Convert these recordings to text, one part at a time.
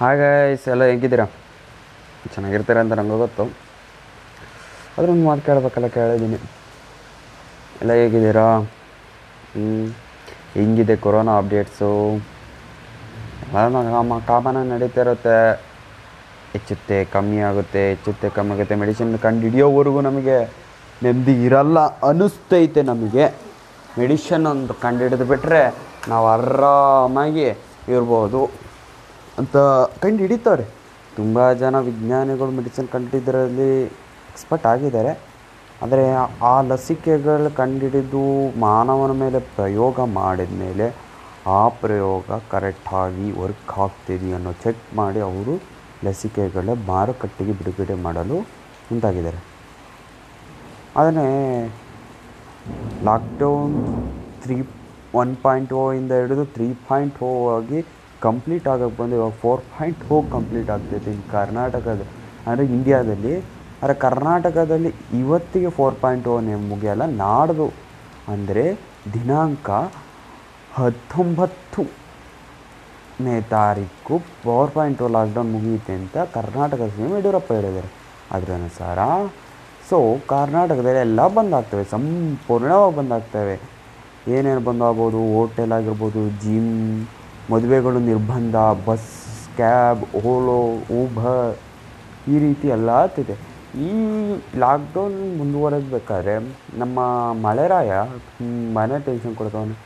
ಹಾಗೆ ಎಲ್ಲ ಹೇಗಿದ್ದೀರಾ? ಚೆನ್ನಾಗಿರ್ತಾರೆ ಅಂತ ನನಗೆ ಗೊತ್ತು. ಅದ್ರೊಂದು ಒಂದು ಮಾತು ಕೇಳಬೇಕಲ್ಲ, ಕೇಳಿದ್ದೀನಿ. ಎಲ್ಲ ಹೇಗಿದ್ದೀರಾ? ಹ್ಞೂ ಹೆಂಗಿದೆ ಕೊರೋನಾ ಅಪ್ಡೇಟ್ಸು ಎಲ್ಲ ಕಾಮನ ನಡೀತಾ ಇರುತ್ತೆ. ಹೆಚ್ಚುತ್ತೆ, ಕಮ್ಮಿ ಆಗುತ್ತೆ, ಹೆಚ್ಚುತ್ತೆ, ಕಮ್ಮಿ ಆಗುತ್ತೆ. ಮೆಡಿಸಿನ್ ಕಂಡು ಹಿಡಿಯೋವರೆಗೂ ನಮಗೆ ನೆಮ್ಮದಿ ಇರಲ್ಲ ಅನ್ನಿಸ್ತೈತೆ ನಮಗೆ. ಮೆಡಿಷನ್ ಒಂದು ಕಂಡು ಹಿಡಿದು ಬಿಟ್ಟರೆ ನಾವು ಆರಾಮಾಗಿ ಇರ್ಬೋದು. ಅಂತ ಕಂಡು ಹಿಡಿತಾರೆ. ತುಂಬ ಜನ ವಿಜ್ಞಾನಿಗಳು ಮೆಡಿಸಿನ್ ಕಂಡಿದ್ದರಲ್ಲಿ ಎಕ್ಸ್ಪರ್ಟ್ ಆಗಿದ್ದಾರೆ. ಆದರೆ ಆ ಲಸಿಕೆಗಳು ಕಂಡುಹಿಡಿದು ಮಾನವನ ಮೇಲೆ ಪ್ರಯೋಗ ಮಾಡಿದ ಮೇಲೆ ಆ ಪ್ರಯೋಗ ಕರೆಕ್ಟಾಗಿ ವರ್ಕ್ ಆಗ್ತಿದೆಯೋ ಅನ್ನೋ ಚೆಕ್ ಮಾಡಿ ಅವರು ಲಸಿಕೆಗಳ ಮಾರುಕಟ್ಟೆಗೆ ಬಿಡುಗಡೆ ಮಾಡಲು ಮುಂದಾಗಿದ್ದಾರೆ. ಅದನ್ನೇ lockdown three one point O ಇಂದ ಹಿಡಿದು ತ್ರೀ ಪಾಯಿಂಟ್ ಓ ಆಗಿ ಕಂಪ್ಲೀಟ್ ಆಗಕ್ಕೆ ಬಂದು ಇವಾಗ ಫೋರ್ ಪಾಯಿಂಟ್ ಓ ಕಂಪ್ಲೀಟ್ ಆಗ್ತೈತೆ ಇನ್ನು ಕರ್ನಾಟಕದ, ಅಂದರೆ ಇಂಡಿಯಾದಲ್ಲಿ. ಆದರೆ ಕರ್ನಾಟಕದಲ್ಲಿ ಇವತ್ತಿಗೆ ಫೋರ್ ಪಾಯಿಂಟ್ ಓನೇ ಮುಗಿಯಲ್ಲ, ನಾಡ್ದು. ಅಂದರೆ ದಿನಾಂಕ ಹತ್ತೊಂಬತ್ತು ನೇ ತಾರೀಕು ಫೋರ್ ಪಾಯಿಂಟ್ ಓ ಲಾಕ್ಡೌನ್ ಮುಗಿಯುತ್ತೆ ಅಂತ ಕರ್ನಾಟಕ ಸಿಎಂ ಯಡಿಯೂರಪ್ಪ ಹೇಳಿದ್ದಾರೆ. ಅದರ ಅನುಸಾರ ಸೊ ಕರ್ನಾಟಕದಲ್ಲಿ ಎಲ್ಲ ಬಂದಾಗ್ತವೆ ಸಂಪೂರ್ಣವಾಗಿ ಬಂದಾಗ್ತವೆ ಏನೇನು ಬಂದಾಗ್ಬೋದು ಹೋಟೆಲ್ ಆಗಿರ್ಬೋದು ಜಿಮ್ ಮದುವೆಗಳು, ನಿರ್ಬಂಧ ಬಸ್ ಕ್ಯಾಬ್ ಓಲೋ ಊಬರ್ ಈ ರೀತಿ ಎಲ್ಲ ಆಗ್ತಿದೆ. ಈ ಲಾಕ್ಡೌನ್ ಮುಂದುವರೆದ್ಬೇಕಾದ್ರೆ ನಮ್ಮ ಮಳೆರಾಯ ಮನೆ ಟೆನ್ಷನ್ ಕೊಡ್ತವನು.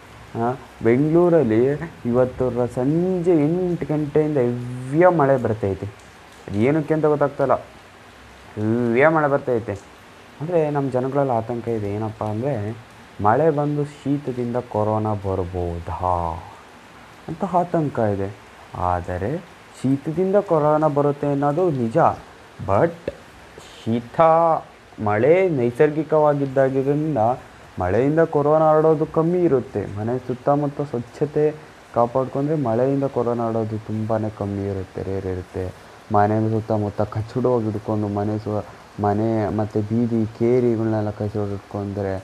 ಬೆಂಗಳೂರಲ್ಲಿ ಇವತ್ತು ಸಂಜೆ ಎಂಟು ಗಂಟೆಯಿಂದ ಹೆವ್ಯ ಮಳೆ ಬರ್ತೈತೆ. ಏನಕ್ಕೆ ಅಂತ ಗೊತ್ತಾಗ್ತಲ್ಲ. ಹೆವ್ಯ ಮಳೆ ಬರ್ತೈತೆ. ಅಂದರೆ ನಮ್ಮ ಜನಗಳಲ್ಲಿ ಆತಂಕ ಇದೆ. ಏನಪ್ಪ ಅಂದರೆ ಮಳೆ ಬಂದು ಶೀತದಿಂದ ಕೊರೋನಾ ಬರ್ಬೋದಾ? ಅಂತ ಆತಂಕ ಇದೆ. ಆದರೆ ಶೀತದಿಂದ ಕೊರೋನಾ ಬರುತ್ತೆ ಅನ್ನೋದು ನಿಜ. ಬಟ್ ಶೀತ, ಮಳೆ ನೈಸರ್ಗಿಕವಾಗಿದ್ದಾಗಿದ್ದರಿಂದ ಮಳೆಯಿಂದ ಕೊರೋನಾ ಆಡೋದು ಕಮ್ಮಿ ಇರುತ್ತೆ. ಮನೆ ಸುತ್ತಮುತ್ತ ಸ್ವಚ್ಛತೆ ಕಾಪಾಡ್ಕೊಂಡ್ರೆ ಮಳೆಯಿಂದ ಕೊರೋನಾ ಆಡೋದು ತುಂಬಾ ಕಮ್ಮಿ ಇರುತ್ತೆ, ರೇರ್ ಇರುತ್ತೆ. ಮನೆ ಸುತ್ತಮುತ್ತ ಕಚ್ಚಡವಾಗಿ ಹಿಡ್ಕೊಂಡು ಮನೆ ಸು, ಮನೆ ಮತ್ತು ಬೀದಿ, ಕೇರಿಗಳನ್ನೆಲ್ಲ ಕಚ್ಚಡ ಇಟ್ಕೊಂಡ್ರೆ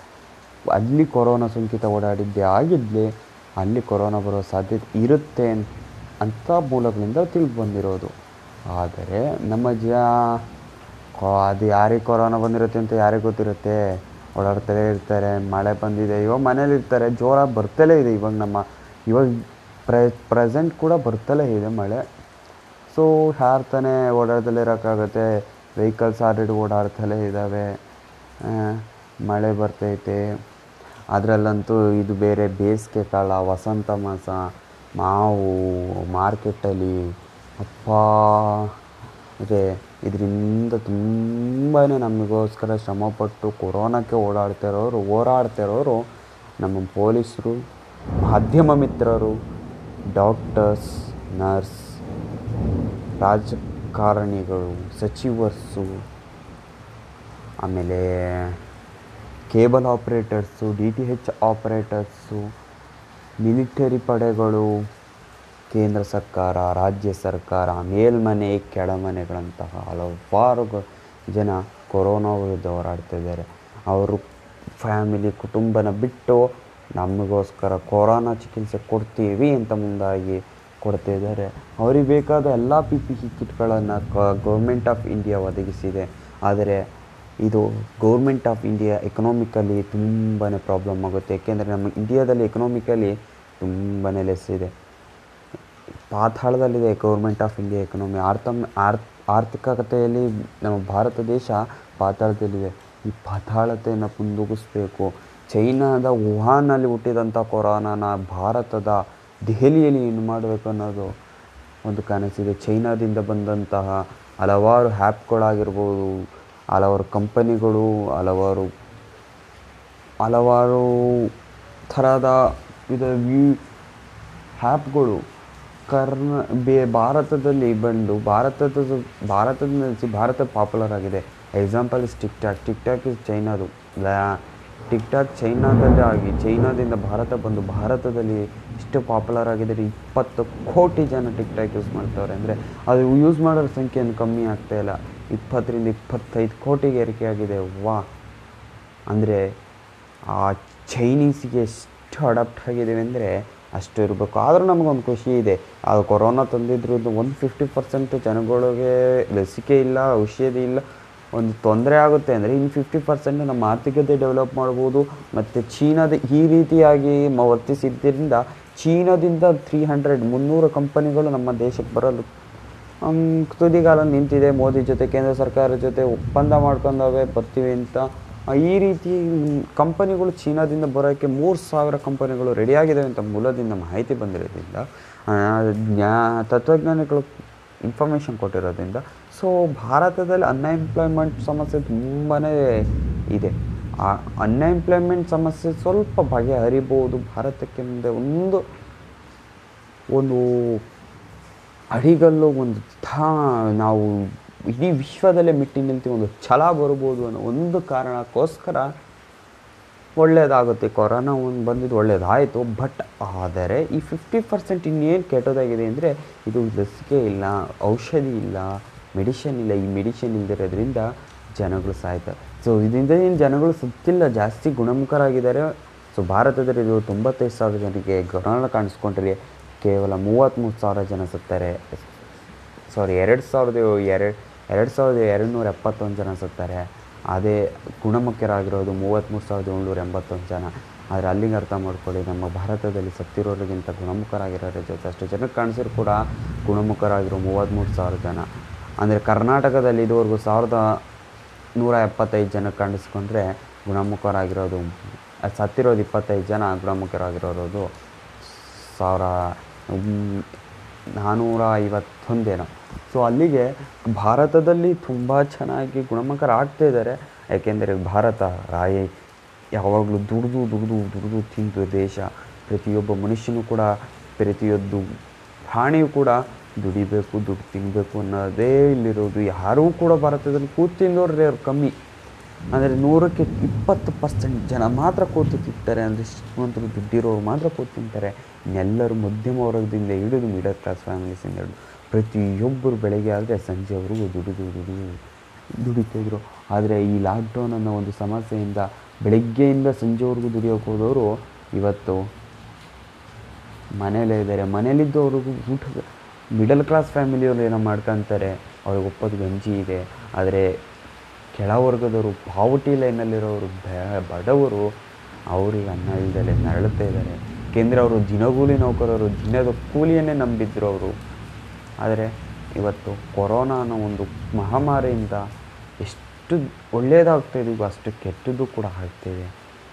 ಅಲ್ಲಿ ಕೊರೋನಾ ಸೋಂಕಿತ ಓಡಾಡಿದ್ದೆ ಆಗಿದ್ಲಿ ಅಲ್ಲಿ ಕೊರೋನಾ ಬರೋ ಸಾಧ್ಯತೆ ಇರುತ್ತೆ ಅಂತ ಮೂಲಗಳಿಂದ ತಿಳಿದು ಬಂದಿರೋದು. ಆದರೆ ನಮ್ಮ ಜ ಅದು ಯಾರಿಗೆ ಕೊರೋನಾ ಬಂದಿರುತ್ತೆ ಅಂತ ಯಾರಿಗೆ ಗೊತ್ತಿರುತ್ತೆ? ಓಡಾಡ್ತಲೇ ಇರ್ತಾರೆ, ಮಳೆ ಬಂದಿದೆ, ಇವಾಗ ಮನೇಲಿ ಇರ್ತಾರೆ ಜೋರ ಬರ್ತಲೇ ಇದೆ ಇವಾಗ ನಮ್ಮ, ಇವಾಗ ಪ್ರೆ, ಪ್ರೆಸೆಂಟ್ ಕೂಡ ಬರ್ತಲೇ ಇದೆ ಮಳೆ. ಸೊ ಯಾರು ತಾನೇ ಓಡಾಡ್ದಲೇ ಇರೋಕ್ಕಾಗುತ್ತೆ, ವೆಹಿಕಲ್ಸ್ ಆಲ್ರೆಡಿ ಓಡಾಡ್ತಲೇ ಇದ್ದಾವೆ ಮಳೆ ಬರ್ತೈತೆ ಅದರಲ್ಲಂತೂ ಇದು ಬೇರೆ ಬೇಸಿಗೆ ಕಾಲ, ವಸಂತ ಮಾಸ, ಮಾವು ಮಾರ್ಕೆಟಲ್ಲಿ ಅಪ್ಪ ಇದೆ ಇದರಿಂದ ತುಂಬಾ ನಮಗೋಸ್ಕರ ಶ್ರಮಪಟ್ಟು ಕೊರೋನಾಕ್ಕೆ ಓಡಾಡ್ತಿರೋರು, ಹೋರಾಡ್ತಿರೋರು ನಮ್ಮ ಪೊಲೀಸರು, ಮಾಧ್ಯಮ ಮಿತ್ರರು, ಡಾಕ್ಟರ್ಸ್, ನರ್ಸ್, ರಾಜಕಾರಣಿಗಳು, ಸಚಿವರ್ಸು, ಆಮೇಲೆ cable operators, D T H operators, military ಪಡೆಗಳು, ಕೇಂದ್ರ ಸರ್ಕಾರ, ರಾಜ್ಯ ಸರ್ಕಾರ, ಮೇಲ್ಮನೆ, ಕೆಳಮನೆಗಳಂತಹ ಹಲವಾರು ಜನ ಕೊರೋನಾ ವಿರುದ್ಧ ಹೋರಾಡ್ತಿದ್ದಾರೆ ಅವರು ಫ್ಯಾಮಿಲಿ, ಕುಟುಂಬನ ಬಿಟ್ಟು ನಮಗೋಸ್ಕರ ಕೊರೋನಾ ಚಿಕಿತ್ಸೆ ಕೊಡ್ತೀವಿ ಅಂತ ಮುಂದಾಗಿ ಕೊಡ್ತಿದ್ದಾರೆ ಅವ್ರಿಗೆ ಬೇಕಾದ ಎಲ್ಲ ಪಿ ಪಿ ಇ ಕಿಟ್ಗಳನ್ನು ಗೌರ್ಮೆಂಟ್ ಆಫ್ ಇಂಡಿಯಾ ಒದಗಿಸಿದೆ. ಆದರೆ ಇದು ಗೌರ್ಮೆಂಟ್ ಆಫ್ ಇಂಡಿಯಾ ಎಕನಾಮಿಕಲಿ ತುಂಬಾ ಪ್ರಾಬ್ಲಮ್ ಆಗುತ್ತೆ. ಏಕೆಂದರೆ ನಮ್ಮ ಇಂಡಿಯಾದಲ್ಲಿ ಎಕನಾಮಿಕಲಿ ತುಂಬಾ ಲೆಸ್ ಇದೆ. ಪಾತಾಳದಲ್ಲಿದೆ ಗೌರ್ಮೆಂಟ್ ಆಫ್ ಇಂಡಿಯಾ ಎಕನಾಮಿ ಆರ್ಥ ಆರ್, ಆರ್ಥಿಕತೆಯಲ್ಲಿ ನಮ್ಮ ಭಾರತ ದೇಶ ಪಾತಾಳದಲ್ಲಿದೆ. ಈ ಪಾತಾಳತೆಯನ್ನು ಮುಂದೂಗಿಸ್ಬೇಕು. ಚೈನಾದ ವುಹಾನಲ್ಲಿ ಹುಟ್ಟಿದಂಥ ಕೊರೋನಾನ ಭಾರತದ ದೆಹಲಿಯಲ್ಲಿ ಏನು ಮಾಡಬೇಕು ಅನ್ನೋದು ಒಂದು ಕನಸಿದೆ. ಚೈನಾದಿಂದ ಬಂದಂತಹ ಹಲವಾರು ಆ್ಯಪ್ಗಳಾಗಿರ್ಬೋದು ಹಲವಾರು ಕಂಪನಿಗಳು, ಹಲವಾರು ಹಲವಾರು ಥರದ ಇದು ವಿ ಆ್ಯಪ್ಗಳು ಕರ್ನ, ಬೇ, ಭಾರತದಲ್ಲಿ ಬಂದು ಭಾರತದ ಭಾರತದ ಭಾರತ ಪಾಪ್ಯುಲರ್ ಆಗಿದೆ. Example is TikTok TikTok is ಚೈನಾದು TikTok ಚೈನಾದಲ್ಲಿ ಆಗಿ ಚೈನಾದಿಂದ ಭಾರತ ಬಂದು ಭಾರತದಲ್ಲಿ ಇಷ್ಟು ಪಾಪ್ಯುಲರ್ ಆಗಿದೆ. ಇಪ್ಪತ್ತು ಕೋಟಿ ಜನ ಟಿಕ್ ಟಾಕ್ ಯೂಸ್ ಮಾಡ್ತವ್ರೆ. ಅಂದರೆ ಅದು ಯೂಸ್ ಮಾಡೋರ ಸಂಖ್ಯೆ ಏನು ಕಮ್ಮಿ ಇಲ್ಲ. ಇಪ್ಪತ್ತರಿಂದ ಇಪ್ಪತ್ತೈದು ಕೋಟಿಗೆ ಏರಿಕೆ ಆಗಿದೆ ವಾ. ಅಂದರೆ ಆ ಚೈನೀಸಿಗೆ ಎಷ್ಟು ಅಡಾಪ್ಟ್ ಆಗಿದ್ದೀವಿ ಅಂದರೆ ಅಷ್ಟು ಇರಬೇಕು. ಆದರೂ ನಮಗೊಂದು ಖುಷಿ ಇದೆ. ಅದು ಕೊರೋನಾ ತಂದಿದ್ರು ಒಂದು ಫಿಫ್ಟಿ ಪರ್ಸೆಂಟ್ ಜನಗಳಿಗೆ ಲಸಿಕೆ ಇಲ್ಲ, ಔಷಧಿ ಇಲ್ಲ. ಒಂದು ತೊಂದರೆ ಆಗುತ್ತೆ ಅಂದರೆ ಇನ್ನು ಫಿಫ್ಟಿ ಪರ್ಸೆಂಟ್ ನಮ್ಮ ಆರ್ಥಿಕತೆ ಡೆವಲಪ್ ಮಾಡ್ಬೋದು. ಮತ್ತು ಚೀನಾದ ಈ ರೀತಿಯಾಗಿ ವರ್ತಿಸಿದ್ದರಿಂದ ಚೀನಾದಿಂದ ತ್ರೀ ಹಂಡ್ರೆಡ್ ಮುನ್ನೂರು ಕಂಪನಿಗಳು ನಮ್ಮ ದೇಶಕ್ಕೆ ಬರಲು ತುದಿಗಾಲ ನಿಂತಿದೆ, ಮೋದಿ ಜೊತೆ, ಕೇಂದ್ರ ಸರ್ಕಾರದ ಜೊತೆ ಒಪ್ಪಂದ ಮಾಡ್ಕೊಂಡವೆ ಬರ್ತೀವಿ ಅಂತ. ಈ ರೀತಿ ಕಂಪನಿಗಳು ಚೀನಾದಿಂದ ಬರೋಕ್ಕೆ ಮೂರು ಸಾವಿರ ಕಂಪನಿಗಳು ರೆಡಿಯಾಗಿದ್ದಾವೆ ಅಂತ ಮೂಲದಿಂದ ಮಾಹಿತಿ ಬಂದಿರೋದ್ರಿಂದ ಜ್ಞಾ, ತತ್ವಜ್ಞಾನಿಗಳು ಇನ್ಫಾರ್ಮೇಷನ್ ಕೊಟ್ಟಿರೋದ್ರಿಂದ ಸೊ ಭಾರತದಲ್ಲಿ ಅನ್ಎಂಪ್ಲಾಯ್ಮೆಂಟ್ ಸಮಸ್ಯೆ ತುಂಬಾ ಇದೆ. ಆ ಅನ್ಎಂಪ್ಲಾಯ್ಮೆಂಟ್ ಸಮಸ್ಯೆ ಸ್ವಲ್ಪ ಬಗೆಹರಿಬೋದು, ಭಾರತಕ್ಕೆ ಮುಂದೆ ಒಂದು ಒಂದು ಅಡಿಗಲ್ಲು ಒಂದು ಥಾ ನಾವು ಇಡೀ ವಿಶ್ವದಲ್ಲೇ ಮಿಟ್ಟಿ ನಿಲ್ತೀವಿ ಒಂದು ಛಲ ಬರ್ಬೋದು ಅನ್ನೋ ಒಂದು ಕಾರಣಕ್ಕೋಸ್ಕರ ಒಳ್ಳೆಯದಾಗುತ್ತೆ ಕೊರೋನಾ ಒಂದು ಬಂದಿದ್ದು ಒಳ್ಳೆಯದಾಯಿತು ಬಟ್ ಆದರೆ ಈ ಫಿಫ್ಟಿ ಪರ್ಸೆಂಟ್ ಇನ್ನೇನು ಕೆಟ್ಟೋದಾಗಿದೆ ಅಂದರೆ ಇದು ಲಸಿಕೆ ಇಲ್ಲ, ಔಷಧಿ ಇಲ್ಲ, ಮೆಡಿಷನ್ ಇಲ್ಲ. ಈ ಮೆಡಿಷನ್ ಇಲ್ದಿರೋದ್ರಿಂದ ಜನಗಳು ಸಾಯ್ತಾರೆ ಸೊ ಇದರಿಂದ ಏನು ಜನಗಳು ಸುತ್ತಿಲ್ಲ, ಜಾಸ್ತಿ ಗುಣಮುಖರಾಗಿದ್ದಾರೆ. ಸೊ ಭಾರತದಲ್ಲಿ ಇದು ತೊಂಬತ್ತೈದು ಸಾವಿರ ಜನಕ್ಕೆ ಕೊರೋನಾ ಕಾಣಿಸ್ಕೊಂಡ್ರೆ ಕೇವಲ ಮೂವತ್ತ್ಮೂರು ಸಾವಿರ ಜನ ಸತ್ತಾರೆ. ಸಾರಿ ಎರಡು ಸಾವಿರದ ಎರಡು ಎರಡು ಸಾವಿರದ ಎರಡು ನೂರ ಎಪ್ಪತ್ತೊಂದು ಜನ ಸತ್ತಾರೆ. ಅದೇ ಗುಣಮುಖರಾಗಿರೋದು ಮೂವತ್ತ್ಮೂರು ಸಾವಿರದ ಏಳ್ನೂರ ಎಂಬತ್ತೊಂದು ಜನ. ಆದರೆ ಅಲ್ಲಿಗೆ ಅರ್ಥ ಮಾಡ್ಕೊಳ್ಳಿ, ನಮ್ಮ ಭಾರತದಲ್ಲಿ ಸತ್ತಿರೋರಿಗಿಂತ ಗುಣಮುಖರಾಗಿರೋರ ಜೊತೆ ಅಷ್ಟು ಜನಕ್ಕೆ ಕಾಣಿಸಿದ್ರು ಕೂಡ ಗುಣಮುಖರಾಗಿರೋ ಮೂವತ್ತ್ಮೂರು ಸಾವಿರ ಜನ. ಅಂದರೆ ಕರ್ನಾಟಕದಲ್ಲಿ ಇದುವರೆಗೂ ಸಾವಿರದ ನೂರ ಎಪ್ಪತ್ತೈದು ಜನ ಕಾಣಿಸ್ಕೊಂಡ್ರೆ ಗುಣಮುಖರಾಗಿರೋದು, ಸತ್ತಿರೋದು ಇಪ್ಪತ್ತೈದು ಜನ ಗುಣಮುಖರಾಗಿರೋದು ಸಾವಿರ ನಾನ್ನೂರ ಐವತ್ತೊಂದೇನೋ ಸೊ ಅಲ್ಲಿಗೆ ಭಾರತದಲ್ಲಿ ತುಂಬ ಚೆನ್ನಾಗಿ ಗುಣಮುಖರಾಗ್ತಾಯಿದ್ದಾರೆ ಯಾಕೆಂದರೆ ಭಾರತ ರಾಯಿ ಯಾವಾಗಲೂ ದುಡಿದು ದುಡಿದು ದುಡಿದು ತಿಂದು ದೇಶ. ಪ್ರತಿಯೊಬ್ಬ ಮನುಷ್ಯನೂ ಕೂಡ, ಪ್ರತಿಯೊಂದು ಪ್ರಾಣಿಯೂ ಕೂಡ ದುಡಿಬೇಕು, ದುಡ್ಡು ತಿನ್ನಬೇಕು ಅನ್ನೋದೇ ಇಲ್ಲಿರೋದು. ಯಾರೂ ಕೂಡ ಭಾರತದಲ್ಲಿ ಕೂತು ಅವ್ರು ಕಮ್ಮಿ. ಅಂದರೆ ನೂರಕ್ಕೆ ಇಪ್ಪತ್ತು ಪರ್ಸೆಂಟ್ ಜನ ಮಾತ್ರ ಕೂತು ತಿಂತಾರೆ, ಅಂದರೆ ಶ್ರೀಮಂತರು ದುಡ್ಡಿರೋರು ಮಾತ್ರ ಕೂತು ತಿಂತಾರೆ. ಎಲ್ಲರೂ ಮಧ್ಯಮ ವರ್ಗದಿಂದ ಹಿಡಿದು ಮಿಡಲ್ ಕ್ಲಾಸ್ ಫ್ಯಾಮಿಲೀಸಿಂದ ಹಿಡಿದು ಪ್ರತಿಯೊಬ್ಬರು ಬೆಳಗ್ಗೆ ಆದರೆ ಸಂಜೆವರೆಗೂ ದುಡಿದು ದುಡಿದು ದುಡಿತಿದ್ರು ಆದರೆ ಈ ಲಾಕ್ಡೌನ್ ಅನ್ನೋ ಒಂದು ಸಮಸ್ಯೆಯಿಂದ ಬೆಳಗ್ಗೆಯಿಂದ ಸಂಜೆವರೆಗೂ ದುಡಿಯೋಕೆ ಹೋದವರು ಇವತ್ತು ಮನೇಲೇ ಇದ್ದಾರೆ. ಮನೇಲಿದ್ದವ್ರಿಗೂ ಊಟ, ಮಿಡಲ್ ಕ್ಲಾಸ್ ಫ್ಯಾಮಿಲಿಯವರು ಏನೋ ಮಾಡ್ಕೊತಾರೆ ಅವ್ರಿಗೆ ಒಪ್ಪದ ಗಂಜಿ ಇದೆ. ಆದರೆ ಕೆಳವರ್ಗದವರು ಪಾವರ್ಟಿ ಲೈನಲ್ಲಿರೋರು ಬಡವರು ಅವ್ರಿಗೆ ಅನ್ನ ಇಲ್ದಲೆ ನರಳುತ್ತಾ ಇದ್ದಾರೆ. ಏಕೆಂದರೆ ಅವರು ದಿನಗೂಲಿ ನೌಕರರು, ದಿನದ ಕೂಲಿಯನ್ನೇ ನಂಬಿದ್ರು ಅವರು. ಆದರೆ ಇವತ್ತು ಕೊರೋನಾ ಅನ್ನೋ ಒಂದು ಮಹಾಮಾರಿಯಿಂದ ಎಷ್ಟು ಒಳ್ಳೆಯದಾಗ್ತಾ ಇದೀವೋ ಅಷ್ಟು ಕೆಟ್ಟದ್ದು ಕೂಡ ಆಗ್ತಿದೆ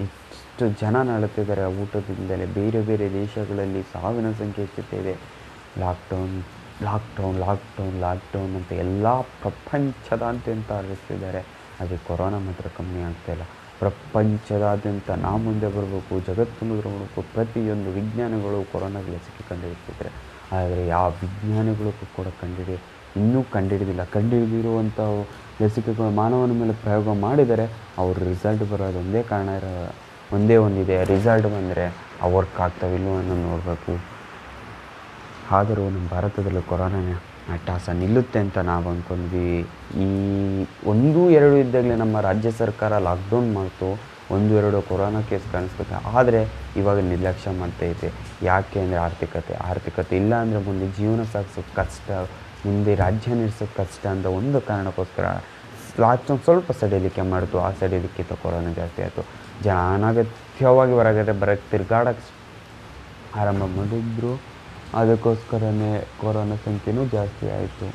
ಎಷ್ಟು ಜನ ನರಳುತ್ತಿದ್ದಾರೆ ಊಟದಿಂದಲೇ. ಬೇರೆ ಬೇರೆ ದೇಶಗಳಲ್ಲಿ ಸಾವಿನ ಸಂಖ್ಯೆ ಹೆಚ್ಚುತ್ತಿದೆ ಲಾಕ್ಡೌನ್ ಲಾಕ್ಡೌನ್ ಲಾಕ್ಡೌನ್ ಲಾಕ್ಡೌನ್ ಅಂತ ಎಲ್ಲ ಪ್ರಪಂಚದಾದ್ಯಂತ ಹರಡಿಸ್ತಿದ್ದಾರೆ ಆದರೆ ಕೊರೋನಾ ಮಾತ್ರ ಕಮ್ಮಿ ಆಗ್ತಾಯಿಲ್ಲ ಪ್ರಪಂಚದಾದ್ಯಂತ ನಾ ಮುಂದೆ ಬರಬೇಕು ಜಗತ್ತು ಮುಂದೆ ಬರಬೇಕು ಪ್ರತಿಯೊಂದು ವಿಜ್ಞಾನಿಗಳು ಕೊರೋನಾಗೆ ಲಸಿಕೆ ಕಂಡುಹಿಡ್ತಿದ್ದಾರೆ ಆದರೆ ಯಾವ ವಿಜ್ಞಾನಿಗಳು ಕೂಡ ಕಂಡುಹಿಡಿ, ಇನ್ನೂ ಕಂಡುಹಿಡಿದಿಲ್ಲ. ಕಂಡುಹಿಡಿದಿರುವಂಥ ಲಸಿಕೆಗಳು ಮಾನವನ ಮೇಲೆ ಪ್ರಯೋಗ ಮಾಡಿದರೆ ಅವ್ರ ರಿಸಲ್ಟ್ ಬರೋದು ಒಂದೇ ಕಾರಣ ಇರೋ, ಒಂದೇ ಒಂದಿದೆ. ರಿಸಲ್ಟ್ ಬಂದರೆ ಆ ವರ್ಕ್ ಆಗ್ತಾವಿಲ್ಲೋ ಅನ್ನೋ ನೋಡಬೇಕು. ಆದರೂ ನಮ್ಮ ಭಾರತದಲ್ಲಿ ಕೊರೋನಾನ ಅಟ್ಟಾಸ ನಿಲ್ಲುತ್ತೆ ಅಂತ ನಾವು ಅಂದ್ಕೊಂಡ್ವಿ. ಈ ಒಂದು, ಎರಡು ಇದ್ದಾಗಲೇ ನಮ್ಮ ರಾಜ್ಯ ಸರ್ಕಾರ ಲಾಕ್ಡೌನ್ ಮಾಡ್ತು. ಒಂದು, ಎರಡು ಕೊರೋನಾ ಕೇಸ್ ಕಾಣಿಸ್ಬೇಕು ಆದರೆ ಇವಾಗ ನಿರ್ಲಕ್ಷ್ಯ ಮಾಡ್ತಾ ಇದೆ. ಯಾಕೆ ಅಂದರೆ ಆರ್ಥಿಕತೆ. ಆರ್ಥಿಕತೆ ಇಲ್ಲ ಅಂದರೆ ಮುಂದೆ ಜೀವನ ಸಾಗಿಸೋದು ಕಷ್ಟ. ಮುಂದೆ ರಾಜ್ಯ ನಡೆಸೋದು ಕಷ್ಟ ಅಂತ ಒಂದು ಕಾರಣಕ್ಕೋಸ್ಕರ ಲಾಕ್ಡೌನ್ ಸ್ವಲ್ಪ ಸಡಿಲಿಕೆ ಮಾಡಿತು. ಆ ಸಡಿಲಿಕ್ಕಿಂತ ಕೊರೋನಾ ಜಾಸ್ತಿ ಆಯಿತು. ಜನ ಅನಗತ್ಯವಾಗಿ ಹೊರಗಡೆ ಬರೋಕ್ಕೆ ತಿರ್ಗಾಡಕ್ಕೆ ಆರಂಭ ಮಾಡಿದ್ರು. ಅದಕ್ಕೋಸ್ಕರನೇ ಕೊರೋನಾ ಸಂಖ್ಯೆನೂ ಜಾಸ್ತಿ ಆಯಿತು.